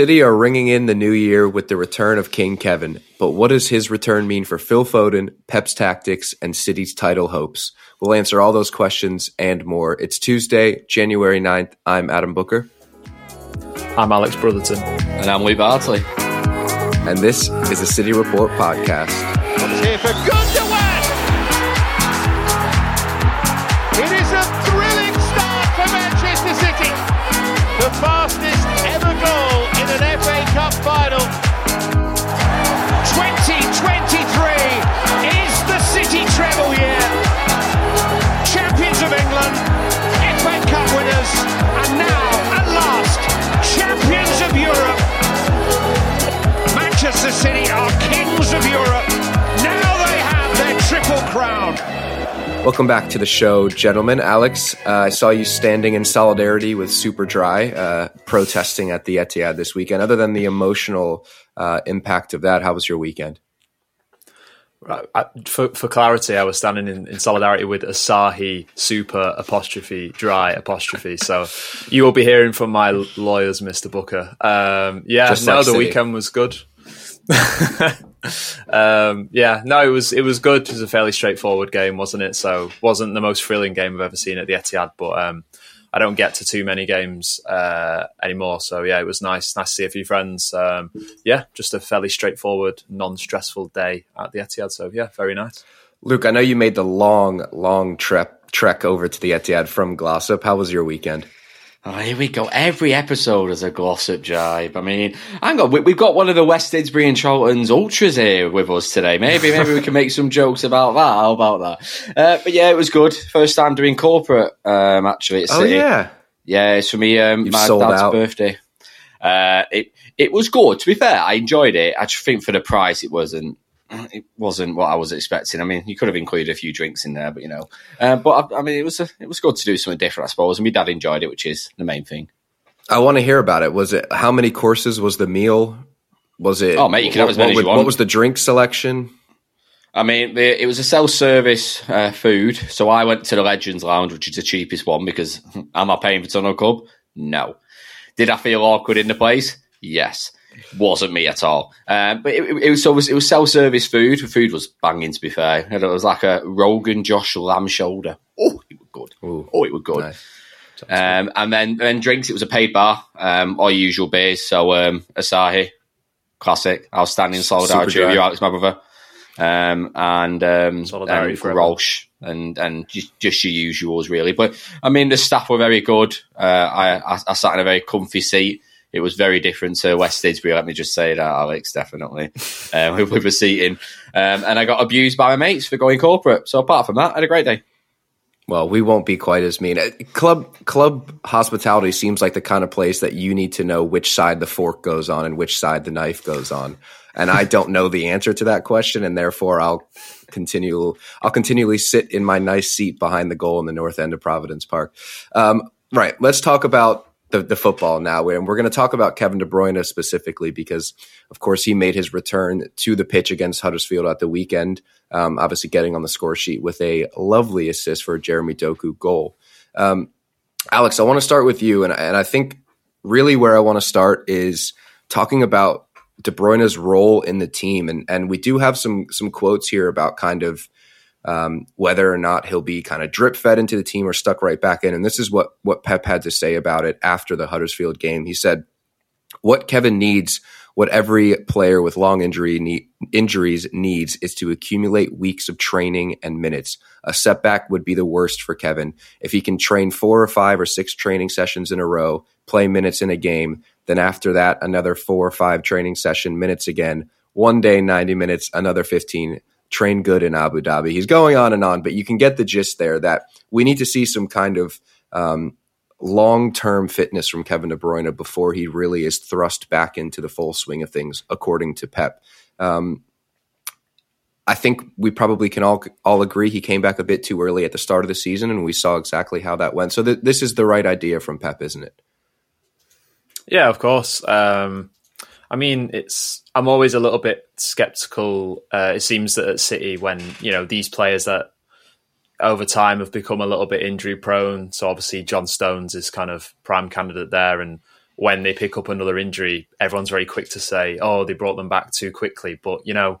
City are ringing in the new year with the return of King Kevin, but what does his return mean for Phil Foden, Pep's tactics, and City's title hopes? We'll answer all those questions and more. It's Tuesday, January 9th. I'm Adam Booker. I'm Alex Brotherton. And I'm Lee Bartley. And this is a City Report podcast. Welcome back to the show, gentlemen. Alex, uh, I saw you standing in solidarity with Superdry, uh, protesting at the Etihad this weekend. Other than the emotional uh, impact of that, how was your weekend? Right, I, for, for clarity, I was standing in, in solidarity with Asahi Super apostrophe Dry apostrophe. So you will be hearing from my lawyers, Mr. Booker. Um, yeah, Just no, like the City. weekend was good. um, yeah, no, it was it was good. It was a fairly straightforward game, wasn't it? So wasn't the most thrilling game I've ever seen at the Etihad, but um, I don't get to too many games uh, anymore. So yeah, it was nice, nice to see a few friends. Um, yeah, just a fairly straightforward, non-stressful day at the Etihad. So yeah, very nice. Luke, I know you made the long, long trek trek over to the Etihad from Glossop. How was your weekend? Oh, here we go. Every episode is a glossop jibe. I mean, hang on, we, we've got one of the West Didsbury and Chorlton's ultras here with us today. Maybe, maybe we can make some jokes about that. How about that? Uh, but yeah, it was good. First time doing corporate, um, actually. At Oh City. yeah, Yeah, it's for me, um, You've my dad's out. birthday. Uh, it it was good. To be fair, I enjoyed it. I just think for the price, it wasn't. It wasn't what I was expecting. I mean, you could have included a few drinks in there, but you know. Uh, but I, I mean, it was a, it was good to do something different, I suppose. And my dad enjoyed it, which is the main thing. I want to hear about it. Was it how many courses was the meal? Was it? Oh, mate, you can have as what, many as what, you what want. was the drink selection? I mean, the, it was a self-service uh, food, so I went to the Legends Lounge, which is the cheapest one because am I paying for Tunnel Club? No. Did I feel awkward in the place? Yes. Wasn't me at all. Um, but it, it, was it was, self-service food. The food was banging, to be fair. And it was like a Rogan Josh lamb shoulder. Oh, it was good. Ooh. oh, it was good. Nice. Um, and then then drinks. It was a paid bar, um, all usual beers. So um, Asahi, classic. Outstanding solidarity with you. Alex, my brother. Um, and um, Solidarity and. Rolsh and and just, just your usuals really. But I mean, the staff were very good. Uh, I, I I sat in a very comfy seat. It was very different to West Didsbury. Let me just say that, Alex, definitely um, with, with the seating. Um, and I got abused by my mates for going corporate. So apart from that, I had a great day. Well, we won't be quite as mean. Uh, Club club hospitality seems like the kind of place that you need to know which side the fork goes on and which side the knife goes on. And I don't know the answer to that question, and therefore I'll continue. I'll continually sit in my nice seat behind the goal in the north end of Providence Park. Um, right. Let's talk about the, the football now, and we're going to talk about Kevin De Bruyne specifically because, of course, he made his return to the pitch against Huddersfield at the weekend. Um, obviously, getting on the score sheet with a lovely assist for Jeremy Doku goal. Um, Alex, I want to start with you, and, and I think really where I want to start is talking about De Bruyne's role in the team, and and we do have some some quotes here about kind of um, whether or not he'll be kind of drip fed into the team or stuck right back in. And this is what what Pep had to say about it after the Huddersfield game. He said, "What Kevin needs." What every player with long injury need, injuries needs is to accumulate weeks of training and minutes. A setback would be the worst for Kevin. If he can train four or five or six training sessions in a row, play minutes in a game, then after that, another four or five training session minutes again. One day, 90 minutes, another 15. Train good in Abu Dhabi. He's going on and on, but you can get the gist there that we need to see some kind of um, long term fitness from Kevin De Bruyne before he really is thrust back into the full swing of things, according to Pep. Um, I think we probably can all all agree he came back a bit too early at the start of the season, and we saw exactly how that went. So th- this is the right idea from Pep, isn't it? Yeah, of course. Um, I mean, it's. I'm always a little bit skeptical. Uh, it seems that at City, when you know these players that over time have become a little bit injury prone. So obviously, John Stones is kind of prime candidate there, and when they pick up another injury, everyone's very quick to say, "Oh, they brought them back too quickly." But you know,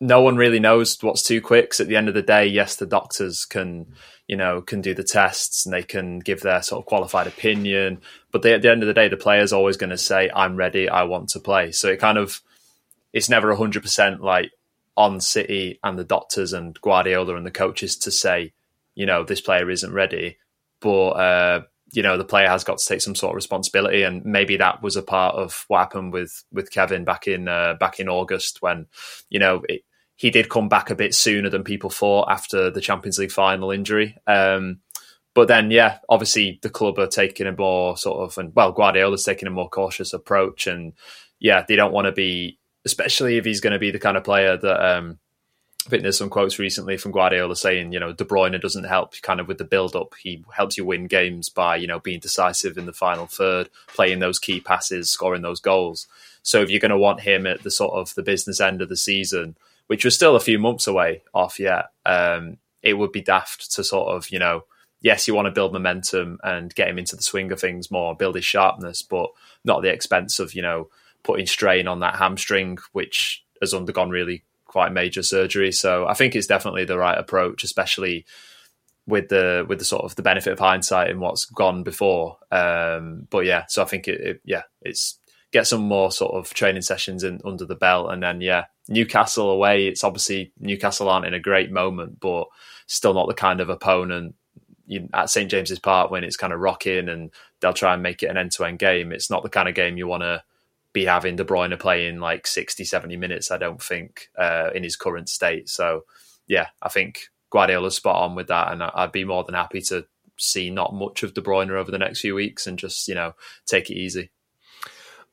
no one really knows what's too quick. Because at the end of the day, yes, the doctors can, you know, can do the tests and they can give their sort of qualified opinion. But they, at the end of the day, the player's always going to say, "I'm ready. I want to play." So it kind of, it's never hundred percent like on City and the doctors and Guardiola and the coaches to say, you know, this player isn't ready. But uh, you know, the player has got to take some sort of responsibility, and maybe that was a part of what happened with with Kevin back in uh, back in August when, you know, it, he did come back a bit sooner than people thought after the Champions League final injury. Um, but then, yeah, obviously the club are taking a more sort of, and well, Guardiola's taking a more cautious approach, and yeah, they don't want to be, especially if he's going to be the kind of player that. Um, I think there's some quotes recently from Guardiola saying, you know, De Bruyne doesn't help kind of with the build up. He helps you win games by, you know, being decisive in the final third, playing those key passes, scoring those goals. So if you're going to want him at the sort of the business end of the season, which was still a few months away off yet, um, it would be daft to sort of, you know, yes, you want to build momentum and get him into the swing of things more, build his sharpness, but not at the expense of, you know, putting strain on that hamstring, which has undergone really quite major surgery. So I think it's definitely the right approach, especially with the with the sort of the benefit of hindsight in what's gone before. Um, but yeah, so I think it, it, yeah, it's get some more sort of training sessions in under the belt, and then yeah, Newcastle away. It's obviously Newcastle aren't in a great moment, but still not the kind of opponent you, at St James's Park when it's kind of rocking and they'll try and make it an end to end game. It's not the kind of game you want to be having De Bruyne playing like 60, 70 minutes, I don't think, uh, in his current state. So, yeah, I think Guardiola's spot on with that. And I'd be more than happy to see not much of De Bruyne over the next few weeks and just, you know, take it easy.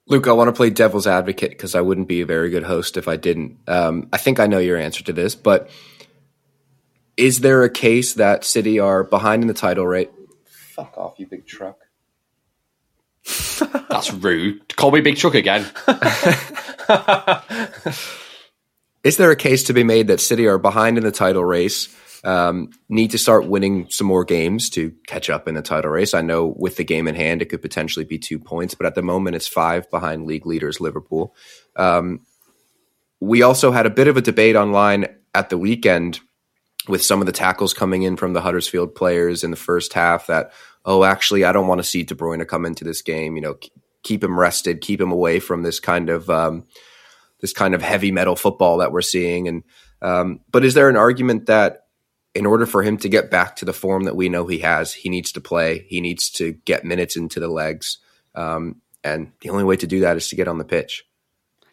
Luke, I want to play devil's advocate because I wouldn't be a very good host if I didn't. Um, I think I know your answer to this, but is there a case that City are behind in the title rate? Fuck off, you big truck. That's rude. Call me Big Truck again. is there a case to be made that City are behind in the title race um, need to start winning some more games to catch up in the title race. I know with the game in hand, it could potentially be two points, but at the moment, it's five behind league leaders Liverpool. Um, we also had a bit of a debate online at the weekend with some of the tackles coming in from the Huddersfield players in the first half that, oh, actually, I don't want to see De Bruyne come into this game. You know, keep him rested, keep him away from this kind of um, this kind of heavy metal football that we're seeing. And um, but is there an argument that in order for him to get back to the form that we know he has, he needs to play. He needs to get minutes into the legs. Um, and the only way to do that is to get on the pitch.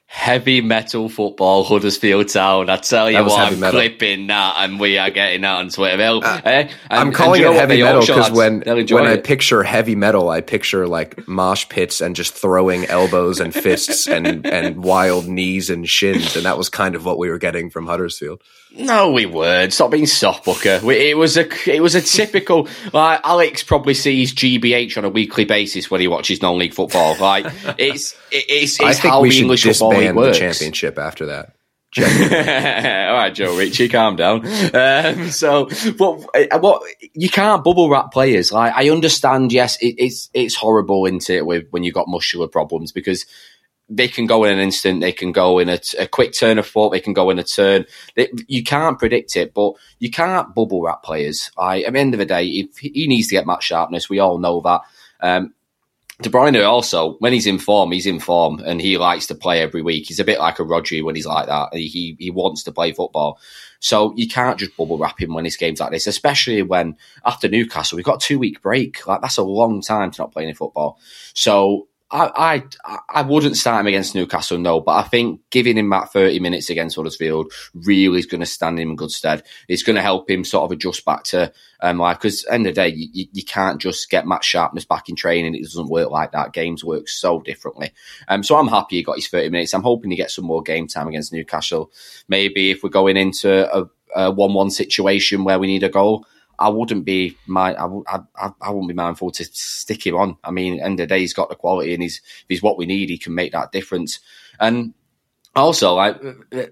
Heavy metal football, Huddersfield Town. I tell you what, I'm metal. clipping that, and we are getting that on Twitter. Uh, eh? I'm calling it heavy metal because when when I picture heavy metal, I picture like mosh pits and just throwing elbows and fists and and wild knees and shins, and that was kind of what we were getting from Huddersfield. No, we weren't. Stop being soft, Booker. It was a it was a typical. Like Alex probably sees GBH on a weekly basis when he watches non-league football. Like it's it's, it's how the English football league works. the championship after that. All right, Joe Ritchie, calm down. Um, so, what, what you can't bubble wrap players. Like, I understand. Yes, it, it's it's horrible, isn't it? With when you got muscular problems because they can go in an instant. They can go in a, a quick turn of foot. They can go in a turn. They, you can't predict it, but you can't bubble wrap players. I, at the end of the day, if he needs to get match sharpness, we all know that. Um, De Bruyne also, when he's in form, he's in form, and he likes to play every week. He's a bit like a Rodri when he's like that. He he wants to play football, so you can't just bubble wrap him when it's games like this, especially when after Newcastle we've got a two week break. Like that's a long time to not play any football. So I, I I wouldn't start him against Newcastle, no, but I think giving him that 30 minutes against Huddersfield really is going to stand him in good stead. It's going to help him sort of adjust back to um, life because end of the day, you, you can't just get match sharpness back in training. It doesn't work like that. Games work so differently. Um, so I'm happy he got his 30 minutes. I'm hoping he gets some more game time against Newcastle. Maybe if we're going into a, a 1 1 situation where we need a goal, I wouldn't be my I, I, I wouldn't be mindful to stick him on. I mean, end of the day, he's got the quality, and he's he's what we need, he can make that difference. And also, like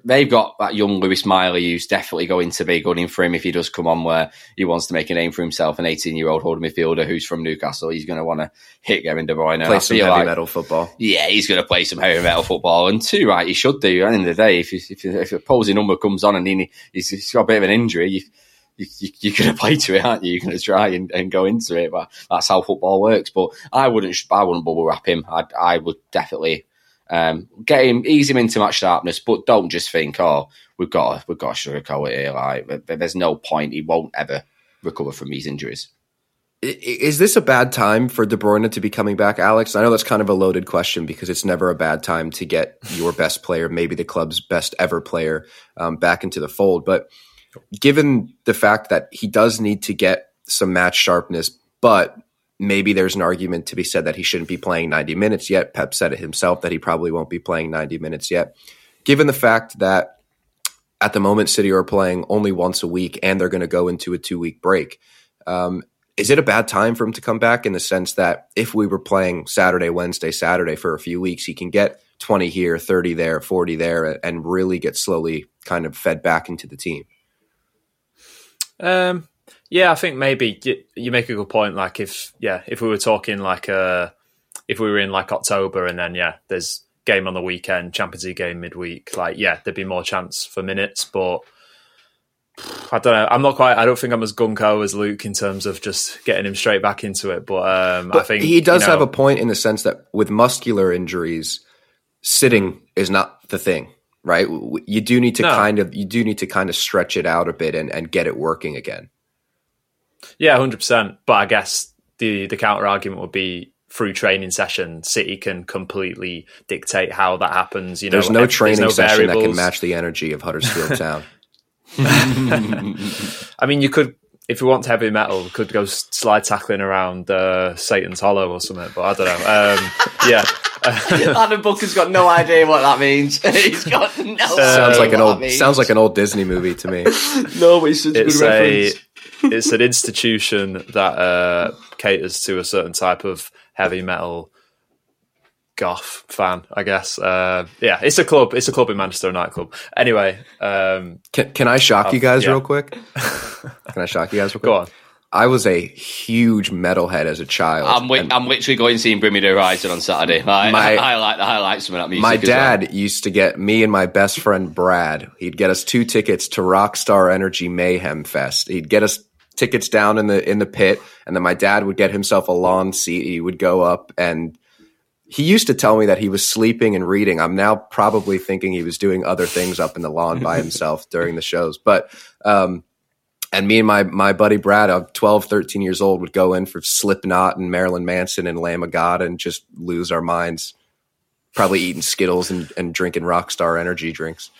they've got that young Lewis Miley who's definitely going to be gunning for him if he does come on where he wants to make a name for himself. An 18 year old holding midfielder who's from Newcastle, he's going to want to hit Kevin De Bruyne. Play some heavy like, metal football. Yeah, he's going to play some heavy metal football, and two right, he should do. At the end of the day, if if, if a posing number comes on and he, he's, he's got a bit of an injury. You, you, are going to play to it, aren't you? You're going to try and, and, go into it. But that's how football works. But I wouldn't, I wouldn't bubble wrap him. I, I would definitely um, get him, ease him into match sharpness. But don't just think, oh, we've got, we've got to sugarcoat it here. Like, there's no point. He won't ever recover from these injuries. Is this a bad time for De Bruyne to be coming back, Alex? I know that's kind of a loaded question because it's never a bad time to get your best player, maybe the club's best ever player, um, back into the fold. But given the fact that he does need to get some match sharpness, but maybe there's an argument to be said that he shouldn't be playing 90 minutes yet. Pep said it himself that he probably won't be playing 90 minutes yet. Given the fact that at the moment City are playing only once a week and they're going to go into a two week break, um, is it a bad time for him to come back in the sense that if we were playing Saturday, Wednesday, Saturday for a few weeks, he can get 20 here, 30 there, 40 there, and really get slowly kind of fed back into the team? Um, yeah, I think maybe you, you, make a good point. Like if yeah, if we were talking like uh, if we were in like October and then yeah, there's game on the weekend, Champions League game midweek. Like yeah, there'd be more chance for minutes, but. I don't know. I'm not quite. I don't think I'm as gung as Luke in terms of just getting him straight back into it. But, um, but I think he does you know, have a point in the sense that with muscular injuries, sitting is not the thing right? You do need to no. kind of you do need to kind of stretch it out a bit and, and get it working again. Yeah, hundred percent. But I guess the the counter argument would be through training session, City can completely dictate how that happens. You know, there's no training there's no session variables. that can match the energy of Huddersfield Town. I mean, you could if you want heavy metal, could go slide tackling around uh, Satan's Hollow or something. But I don't know. Um, yeah. Adam Booker's got no idea what that means. He's got no. Uh, sounds like an old sounds like an old Disney movie to me. no, but it's such it's good a, reference. it's an institution that uh, caters to a certain type of heavy metal goth fan, I guess. Uh, yeah, it's a club. It's a club in Manchester, a nightclub. Anyway, um, can, can I shock I've, you guys yeah. real quick? can I shock you guys real quick? Go on. I was a huge metalhead as a child. I'm, wi- I'm literally going seeing Bring Me the Horizon on Saturday. I, my, I, I like I like some of that music. My dad well. used to get me and my best friend Brad. He'd get us two tickets to Rockstar Energy Mayhem Fest. He'd get us tickets down in the in the pit, and then my dad would get himself a lawn seat. He would go up and he used to tell me that he was sleeping and reading. I'm now probably thinking he was doing other things up in the lawn by himself during the shows. But um, and me and my my buddy Brad, of 12, 13 years old, would go in for Slipknot and Marilyn Manson and Lamb of God and just lose our minds. Probably eating Skittles and, and drinking Rockstar energy drinks.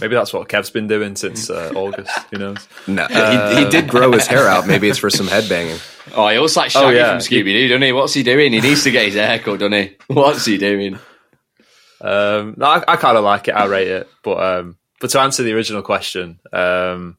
Maybe that's what Kev's been doing since uh, August. Who knows? No, uh, he, he, did grow his hair out. Maybe it's for some headbanging. Oh, he looks like Shaggy oh, yeah. from Scooby Doo, doesn't he? What's he doing? He needs to get his hair cut, doesn't he? What's he doing? Um, no, I, I kind of like it. I rate it, but um, but to answer the original question, um,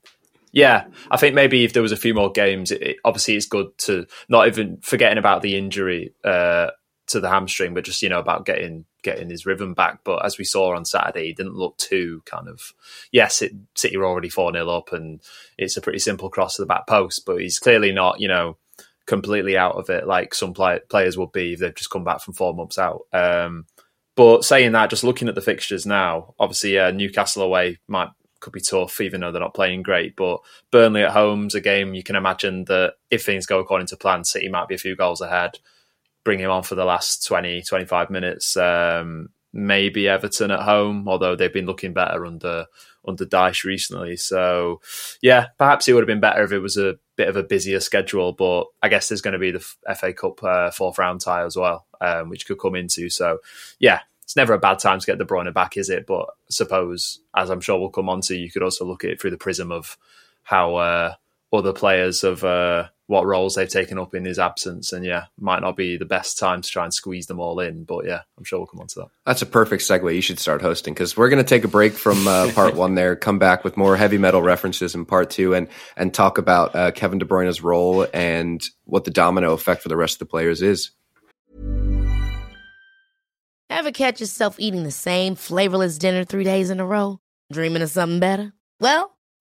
yeah, I think maybe if there was a few more games, it, it, obviously it's good to not even forgetting about the injury uh, to the hamstring, but just you know about getting getting his rhythm back. But as we saw on Saturday, he didn't look too kind of. Yes, it, City were already four 0 up, and it's a pretty simple cross to the back post. But he's clearly not, you know, completely out of it like some play, players would be if they've just come back from four months out. Um, But saying that, just looking at the fixtures now, obviously, yeah, Newcastle away might could be tough, even though they're not playing great. But Burnley at home's a game you can imagine that if things go according to plan, City might be a few goals ahead. Bring him on for the last 20, 25 minutes. Um, maybe Everton at home, although they've been looking better under under Dyche recently. So, yeah, perhaps it would have been better if it was a bit of a busier schedule. But I guess there's going to be the FA Cup uh, fourth round tie as well, um, which could come into. So, yeah, it's never a bad time to get De Bruyne back, is it? But suppose, as I'm sure we'll come on to, you could also look at it through the prism of how uh, other players of uh, what roles they've taken up in his absence. And yeah, might not be the best time to try and squeeze them all in, but yeah, I'm sure we'll come on to that. That's a perfect segue. You should start hosting because we're going to take a break from uh, part one there, come back with more heavy metal references in part two, and and talk about uh, Kevin De Bruyne's role and what the domino effect for the rest of the players is. Ever catch yourself eating the same flavorless dinner three days in a row? Dreaming of something better? Well,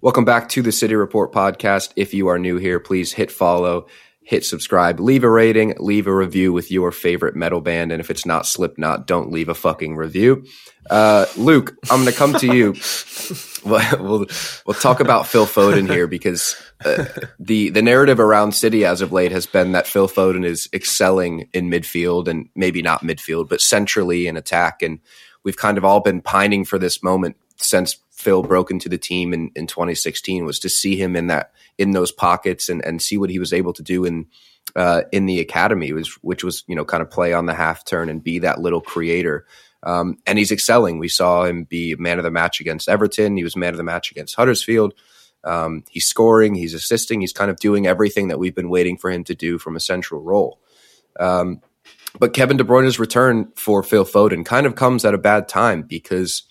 Welcome back to the City Report podcast. If you are new here, please hit follow, hit subscribe, leave a rating, leave a review with your favorite metal band. And if it's not Slipknot, don't leave a fucking review. Uh, Luke, I'm going to come to you. we'll, we'll, talk about Phil Foden here because uh, the the narrative around City as of late has been that Phil Foden is excelling in midfield and maybe not midfield, but centrally in attack. And we've kind of all been pining for this moment since Phil broke into the team in, in 2016 was to see him in that in those pockets and, and see what he was able to do in uh, in the academy, was which was you know kind of play on the half turn and be that little creator. Um, and he's excelling. We saw him be man of the match against Everton. He was man of the match against Huddersfield. Um, he's scoring. He's assisting. He's kind of doing everything that we've been waiting for him to do from a central role. Um, but Kevin De Bruyne's return for Phil Foden kind of comes at a bad time because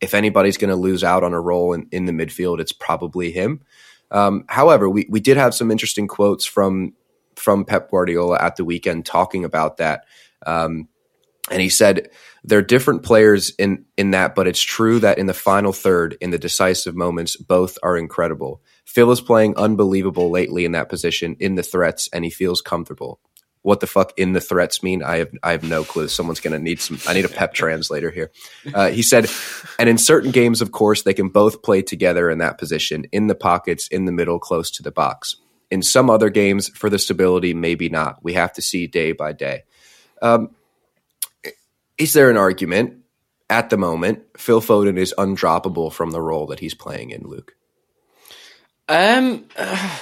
if anybody's going to lose out on a role in, in the midfield, it's probably him. Um, however, we, we did have some interesting quotes from from Pep Guardiola at the weekend talking about that. Um, and he said there are different players in in that, but it's true that in the final third, in the decisive moments, both are incredible. Phil is playing unbelievable lately in that position in the threats, and he feels comfortable what the fuck in the threats mean. I have I have no clue. Someone's going to need some. I need a pep translator here. Uh, he said, and in certain games, of course, they can both play together in that position, in the pockets, in the middle, close to the box. In some other games, for the stability, maybe not. We have to see day by day. Um, is there an argument at the moment? Phil Foden is undroppable from the role that he's playing in, Luke. Um. Uh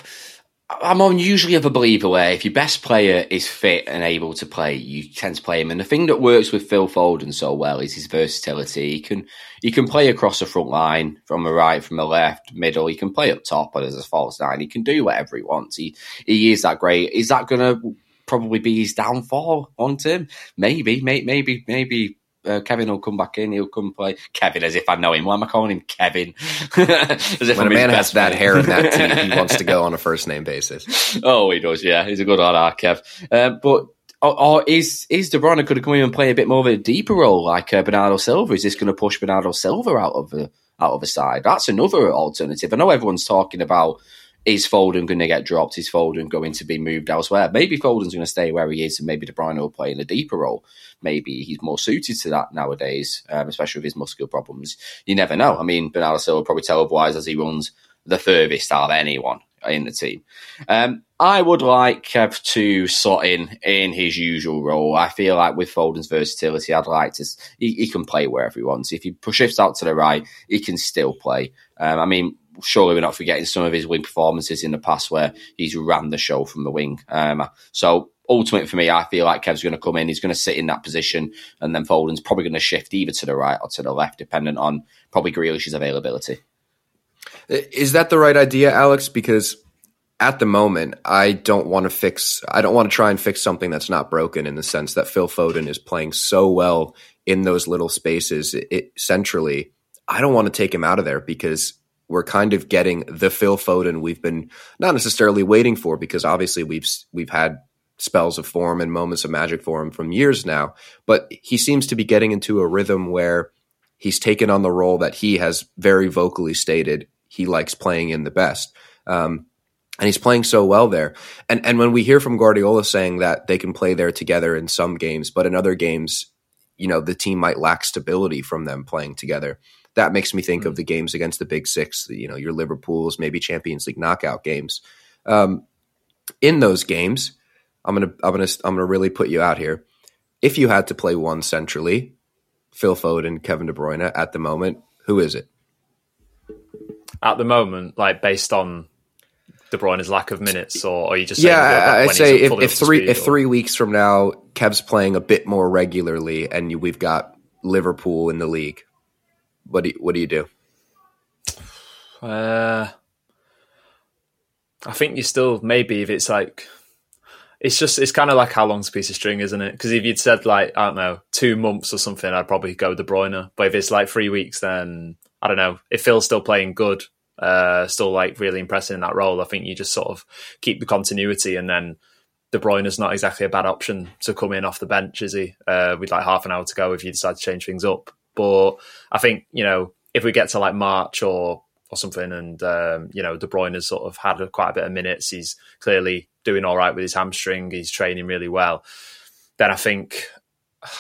I'm usually of a believer where if your best player is fit and able to play, you tend to play him. And the thing that works with Phil Foden so well is his versatility. He can he can play across the front line from the right, from the left, middle. He can play up top as a false nine. He can do whatever he wants. He he is that great. Is that going to probably be his downfall on him? Maybe, maybe, maybe uh, Kevin will come back in. He'll come play Kevin as if I know him. Why am I calling him Kevin? as if when I'm a man has that hair and that teeth, he wants to go on a first name basis. Oh, he does. Yeah, he's a good lad, Kev. Uh, but or, or, is is De Bruyne could have come in and play a bit more of a deeper role like uh, Bernardo Silva? Is this going to push Bernardo Silva out of the out of the side? That's another alternative. I know everyone's talking about is Foden going to get dropped? Is Foden going to be moved elsewhere? Maybe Foden's going to stay where he is, and maybe De Bruyne will play in a deeper role. Maybe he's more suited to that nowadays, um, especially with his muscular problems. You never know. I mean, Bernardo Silva probably tell otherwise as he runs the furthest out of anyone in the team. Um, I would like Kev to slot in in his usual role. I feel like with Foden's versatility, I'd like to. He, he can play wherever he wants. If he shifts out to the right, he can still play. Um, I mean, surely we're not forgetting some of his wing performances in the past where he's ran the show from the wing. Um, so ultimately for me, I feel like Kev's going to come in. He's going to sit in that position, and then Foden's probably going to shift either to the right or to the left, depending on probably Grealish's availability. Is that the right idea, Alex? Because at the moment, I don't want to fix. I don't want to try and fix something that's not broken. In the sense that Phil Foden is playing so well in those little spaces it, centrally. I don't want to take him out of there because we're kind of getting the Phil Foden we've been not necessarily waiting for because obviously we've we've had spells of form and moments of magic for him from years now, but he seems to be getting into a rhythm where he's taken on the role that he has very vocally stated he likes playing in the best. Um, and he's playing so well there. And and when we hear from Guardiola saying that they can play there together in some games, but in other games, you know, the team might lack stability from them playing together. That makes me think mm-hmm. of the games against the Big Six, you know, your Liverpool's, maybe Champions League knockout games. Um, in those games, I'm gonna I'm gonna I'm gonna really put you out here. If you had to play one centrally, Phil Foden, Kevin De Bruyne at the moment, who is it? At the moment, like based on De Bruyne's lack of minutes, or are you just yeah? I'd say if, if three if or? three weeks from now, Kev's playing a bit more regularly, and you, we've got Liverpool in the league. What do you, what do you do? Uh, I think you still maybe if it's like it's just it's kind of like how long's a piece of string, isn't it? Because if you'd said like I don't know two months or something, I'd probably go De Bruyne. But if it's like three weeks, then I don't know. If Phil's still playing good, uh, still like really impressive in that role, I think you just sort of keep the continuity, and then De is not exactly a bad option to come in off the bench, is he? Uh, with like half an hour to go, if you decide to change things up. But I think you know if we get to like March or or something, and um, you know De Bruyne has sort of had quite a bit of minutes. He's clearly doing all right with his hamstring. He's training really well. Then I think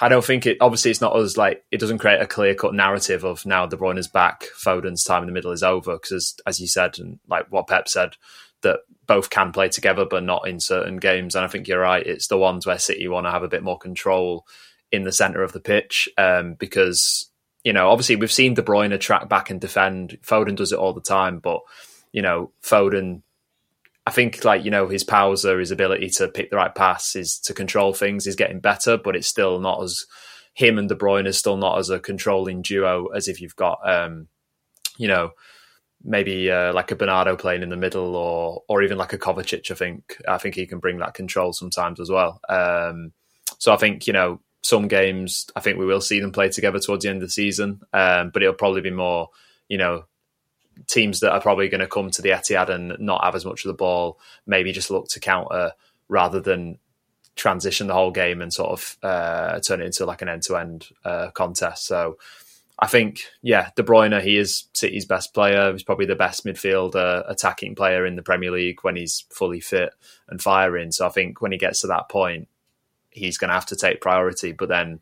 I don't think it. Obviously, it's not as like it doesn't create a clear cut narrative of now De Bruyne is back, Foden's time in the middle is over. Because as, as you said, and like what Pep said, that both can play together, but not in certain games. And I think you're right. It's the ones where City want to have a bit more control in the center of the pitch um, because you know, obviously we've seen De Bruyne track back and defend. Foden does it all the time, but you know, Foden. I think like you know his powers are his ability to pick the right pass, is to control things. is getting better, but it's still not as him and De Bruyne is still not as a controlling duo as if you've got um, you know maybe uh, like a Bernardo playing in the middle or or even like a Kovacic. I think I think he can bring that control sometimes as well. Um, so I think you know some games, I think we will see them play together towards the end of the season. Um, but it'll probably be more, you know, teams that are probably going to come to the Etihad and not have as much of the ball, maybe just look to counter rather than transition the whole game and sort of uh, turn it into like an end to end contest. So I think, yeah, De Bruyne, he is City's best player. He's probably the best midfield uh, attacking player in the Premier League when he's fully fit and firing. So I think when he gets to that point, he's going to have to take priority. But then,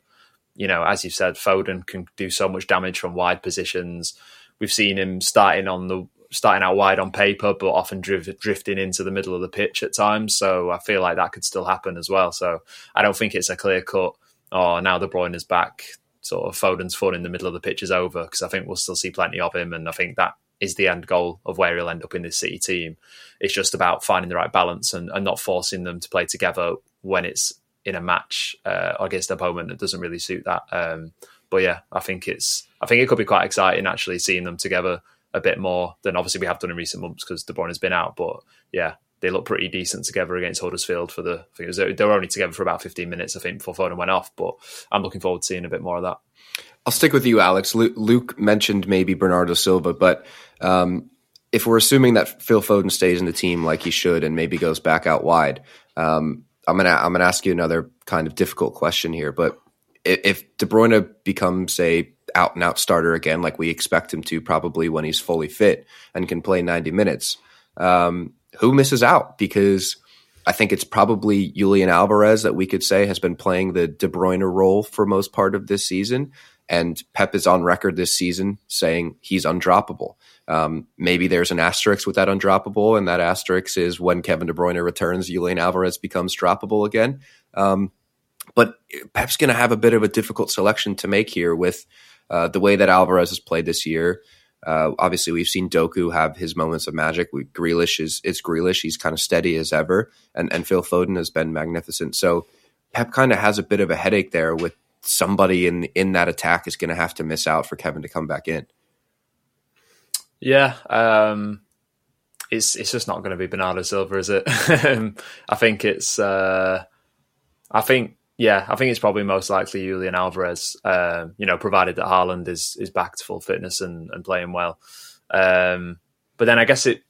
you know, as you've said, Foden can do so much damage from wide positions. We've seen him starting on the starting out wide on paper, but often drift, drifting into the middle of the pitch at times. So I feel like that could still happen as well. So I don't think it's a clear cut. Oh, now De Bruyne is back. Sort of Foden's fun in the middle of the pitch is over because I think we'll still see plenty of him, and I think that is the end goal of where he'll end up in this City team. It's just about finding the right balance and, and not forcing them to play together when it's in a match uh, against an opponent that doesn't really suit that. Um, but yeah, I think it's I think it could be quite exciting actually seeing them together a bit more than obviously we have done in recent months because De Bruyne has been out. But yeah, they look pretty decent together against Huddersfield for the. I was, they were only together for about 15 minutes, I think, before Foden went off. But I'm looking forward to seeing a bit more of that. I'll stick with you, Alex. Luke mentioned maybe Bernardo Silva, but um, if we're assuming that Phil Foden stays in the team like he should and maybe goes back out wide, um, I'm gonna I'm gonna ask you another kind of difficult question here, but if De Bruyne becomes a out and out starter again, like we expect him to, probably when he's fully fit and can play 90 minutes, um, who misses out? Because I think it's probably Julian Alvarez that we could say has been playing the De Bruyne role for most part of this season. And Pep is on record this season saying he's undroppable. Um, maybe there's an asterisk with that undroppable, and that asterisk is when Kevin De Bruyne returns, Julian Alvarez becomes droppable again. Um, but Pep's going to have a bit of a difficult selection to make here with uh, the way that Alvarez has played this year. Uh, obviously, we've seen Doku have his moments of magic. We, Grealish is it's Grealish. He's kind of steady as ever, and and Phil Foden has been magnificent. So Pep kind of has a bit of a headache there with somebody in in that attack is going to have to miss out for Kevin to come back in. Yeah, um, it's it's just not going to be Bernardo Silva, is it? I think it's. Uh, I think yeah, I think it's probably most likely Julian Alvarez. Uh, you know, provided that Haaland is is back to full fitness and, and playing well. Um, but then I guess it,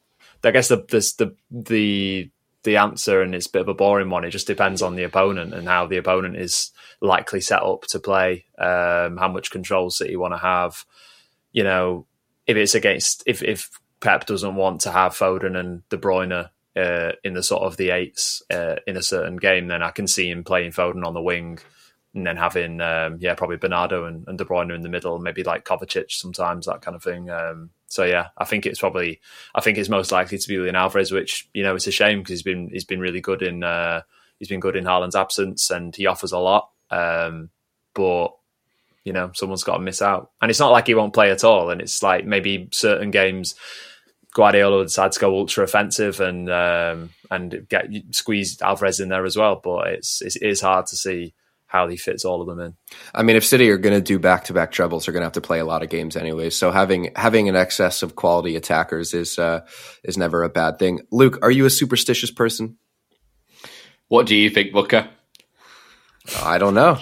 I guess the the the the answer, and it's a bit of a boring one. It just depends on the opponent and how the opponent is likely set up to play. Um, how much control City want to have. You know, if it's against if if Pep doesn't want to have Foden and De Bruyne uh, in the sort of the eights uh, in a certain game, then I can see him playing Foden on the wing and then having um, yeah probably Bernardo and, and De Bruyne in the middle, maybe like Kovacic sometimes that kind of thing. Um, so yeah, I think it's probably I think it's most likely to be Julian Alvarez, which you know it's a shame because he's been he's been really good in uh, he's been good in Haaland's absence and he offers a lot, um, but you know someone's got to miss out, and it's not like he won't play at all, and it's like maybe certain games Guardiola would decide to go ultra offensive and um, and get squeeze Alvarez in there as well. But it's it is hard to see how he fits all of them in. I mean, if City are going to do back to back trebles, they're going to have to play a lot of games anyway. So having having an excess of quality attackers is uh, is never a bad thing. Luke, are you a superstitious person? What do you think, Booker? I don't know.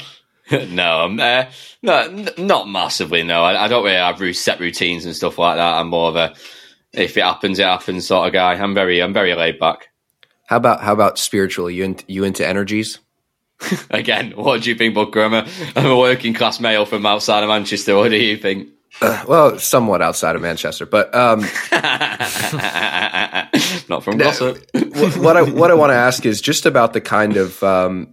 no, I'm uh, no, not massively. No, I, I don't really have set routines and stuff like that. I'm more of a if it happens, it happens sort of guy. I'm very, I'm very laid back. How about how about spiritual? You into, you into energies? Again, what do you think, Booker? I'm a, I'm a working class male from outside of Manchester. What do you think? Uh, well, somewhat outside of Manchester, but um, not from Glossop. what I what I want to ask is just about the kind of um,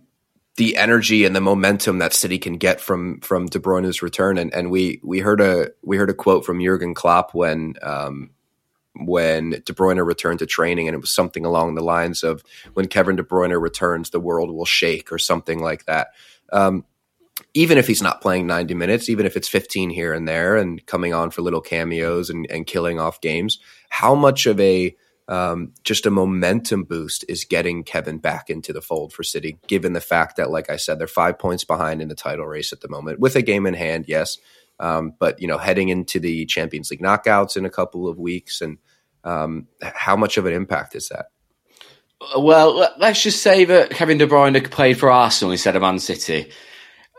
the energy and the momentum that City can get from from De Bruyne's return, and and we we heard a we heard a quote from Jurgen Klopp when um, when De Bruyne returned to training, and it was something along the lines of "When Kevin De Bruyne returns, the world will shake" or something like that. Um, even if he's not playing 90 minutes, even if it's 15 here and there and coming on for little cameos and, and killing off games, how much of a um, just a momentum boost is getting Kevin back into the fold for City, given the fact that, like I said, they're five points behind in the title race at the moment with a game in hand, yes. Um, but, you know, heading into the Champions League knockouts in a couple of weeks and um, how much of an impact is that? Well, let's just say that Kevin De Bruyne played for Arsenal instead of Man City.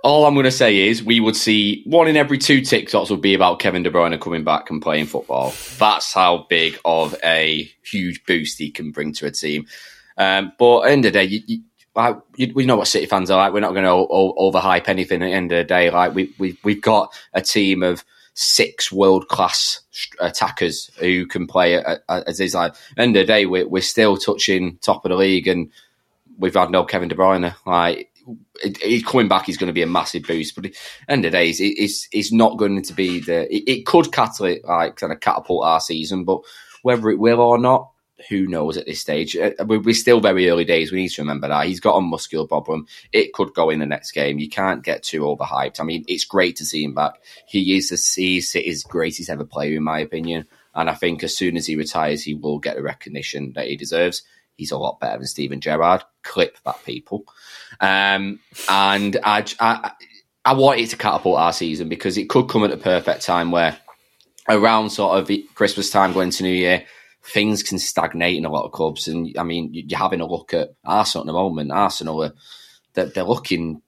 All I'm going to say is we would see one in every two TikToks would be about Kevin De Bruyne coming back and playing football. That's how big of a huge boost he can bring to a team. Um, but at the end of the day, you, you, like, you, we know what City fans are like. We're not going to overhype anything at the end of the day. Like we, we, we've got a team of six world class attackers who can play as is like end of the day we're, we're still touching top of the league and we've had no Kevin De Bruyne like he's coming back he's going to be a massive boost but end of the day it's, it's, it's not going to be the it, it could catapult like kind of catapult our season but whether it will or not who knows at this stage? Uh, we're still very early days. We need to remember that he's got a muscular problem. It could go in the next game. You can't get too overhyped. I mean, it's great to see him back. He is the his greatest ever player, in my opinion. And I think as soon as he retires, he will get the recognition that he deserves. He's a lot better than Steven Gerrard. Clip that, people. Um, and I, I, I want it to catapult our season because it could come at a perfect time where around sort of Christmas time going to New Year, things can stagnate in a lot of clubs. And I mean, you're having a look at Arsenal at the moment. Arsenal are they're, they're looking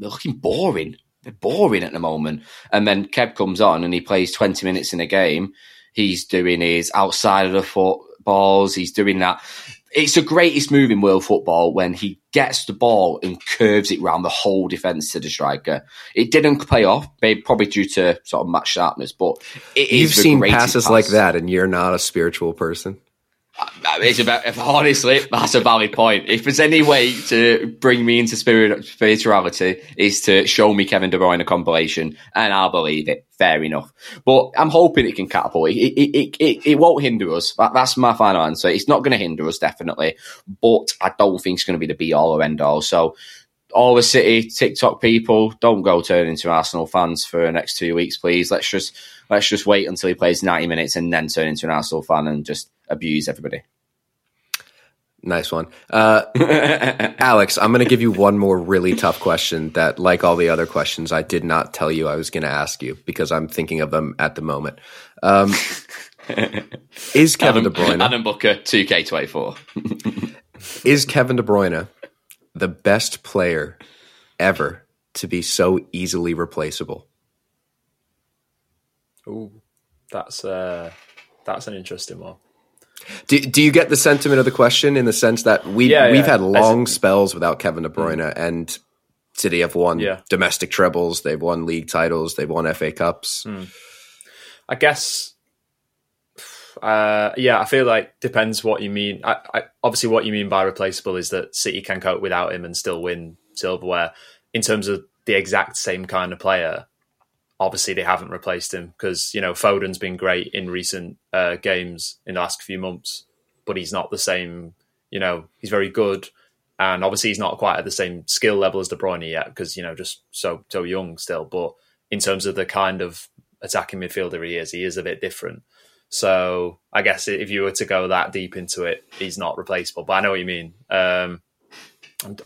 they're looking boring. They're boring at the moment. And then Kev comes on and he plays 20 minutes in a game. He's doing his outside of the foot balls. He's doing that it's the greatest move in world football when he gets the ball and curves it round the whole defence to the striker. It didn't play off, maybe probably due to sort of match sharpness, but you've seen passes pass. like that, and you're not a spiritual person. Uh, it's about honestly, that's a valid point. If there's any way to bring me into spirit, spirituality, is to show me Kevin De Bruyne a compilation, and I'll believe it. Fair enough. But I'm hoping it can catapult. It it it, it, it won't hinder us. That, that's my final answer. It's not going to hinder us definitely, but I don't think it's going to be the be all or end all. So all the City TikTok people, don't go turn into Arsenal fans for the next two weeks, please. Let's just let's just wait until he plays ninety minutes and then turn into an Arsenal fan and just abuse everybody. Nice one. Uh, Alex, I'm going to give you one more really tough question that, like all the other questions, I did not tell you I was going to ask you because I'm thinking of them at the moment. Um, is Kevin Adam, De Bruyne Adam Booker, 2K24. is Kevin De Bruyne the best player ever to be so easily replaceable? Ooh, that's uh, that's an interesting one. Do, do you get the sentiment of the question in the sense that we Yeah, we've yeah. had long spells without Kevin De Bruyne and City have won Yeah. domestic trebles, they've won league titles, they've won FA Cups. Hmm. I guess. Uh, yeah, I feel like depends what you mean. I, I, obviously, what you mean by replaceable is that City can cope without him and still win silverware. In terms of the exact same kind of player, obviously they haven't replaced him because you know Foden's been great in recent uh, games in the last few months, but he's not the same. You know, he's very good, and obviously he's not quite at the same skill level as De Bruyne yet because you know just so so young still. But in terms of the kind of attacking midfielder he is, he is a bit different. So I guess if you were to go that deep into it, he's not replaceable. But I know what you mean. Um,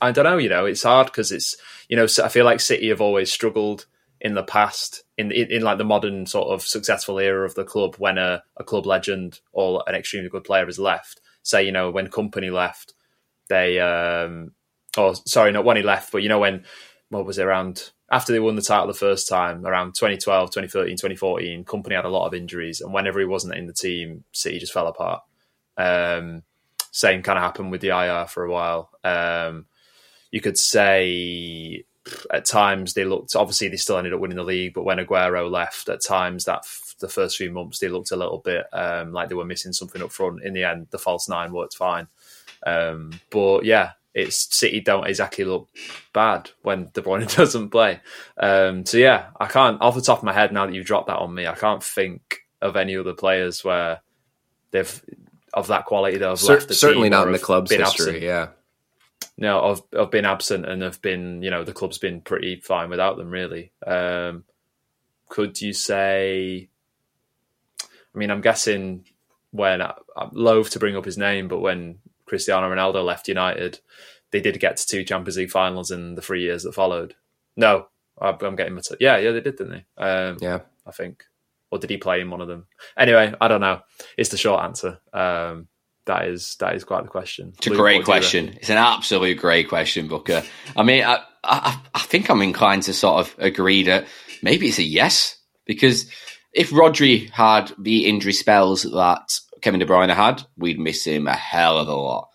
I don't know. You know, it's hard because it's you know I feel like City have always struggled in the past in, in in like the modern sort of successful era of the club when a, a club legend or an extremely good player has left. Say you know when Kompany left, they um or sorry not when he left, but you know when what was it around after they won the title the first time around 2012 2013 2014 Kompany had a lot of injuries and whenever he wasn't in the team city just fell apart. Um same kind of happened with the IR for a while. Um you could say at times they looked obviously they still ended up winning the league but when Aguero left at times that f- the first few months they looked a little bit um like they were missing something up front. In the end the false nine worked fine. Um but yeah it's City don't exactly look bad when De Bruyne doesn't play. Um, so yeah, I can't off the top of my head now that you've dropped that on me, I can't think of any other players where they've of that quality that have Cer- left the certainly not in the club's history. absent. Yeah. No, I've I've been absent and have been you know the club's been pretty fine without them really. Um, could you say? I mean, I'm guessing when I'm loath to bring up his name, but when Cristiano Ronaldo left United, they did get to two Champions League finals in the three years that followed. No, I'm getting my t- yeah, yeah, they did, didn't they? Um, Yeah. I think, or did he play in one of them? Anyway, I don't know. It's the short answer. Um, that is that is quite the question. It's a Luke, great what do you question. It's an absolute great question, Booker. I mean, I, I, I think I'm inclined to sort of agree that maybe it's a yes because if Rodri had the injury spells that Kevin De Bruyne had, we'd miss him a hell of a lot.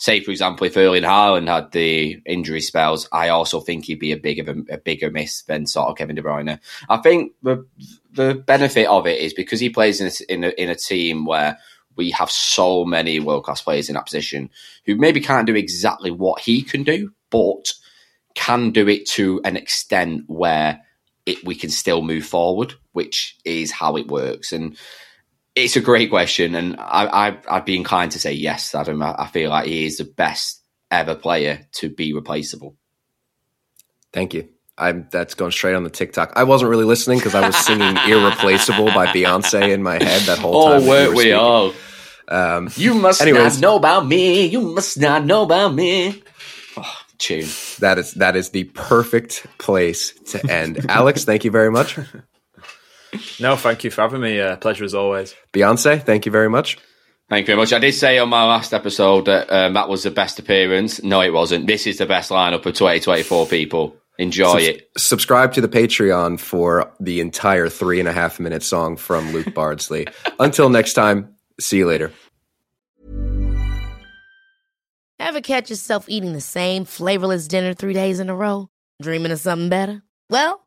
Say, for example, if Erling Haaland had the injury spells, I also think he'd be a bigger a bigger miss than sort of Kevin De Bruyne. I think the the benefit of it is because he plays in a, in a, in a team where we have so many world class players in that position who maybe can't do exactly what he can do, but can do it to an extent where it, we can still move forward, which is how it works. And it's a great question, and I, I, I'd be inclined to say yes, Adam. I, I feel like he is the best ever player to be replaceable. Thank you. I'm that's going straight on the TikTok. I wasn't really listening because I was singing "Irreplaceable" by Beyonce in my head that whole time. Oh, that you weren't we speaking. all? Um, You must Anyways. not know about me. You must not know about me. Oh, tune. that is that is the perfect place to end. Alex, thank you very much. No, thank you for having me. Uh, pleasure as always. Beyonce, thank you very much. Thank you very much. I did say on my last episode that um, that was the best appearance. No, it wasn't. This is the best lineup of 2024 people. Enjoy Subs- it. Subscribe to the Patreon for the entire three and a half minute song from Luke Bardsley. Until next time, see you later. Ever catch yourself eating the same flavorless dinner three days in a row? Dreaming of something better? Well,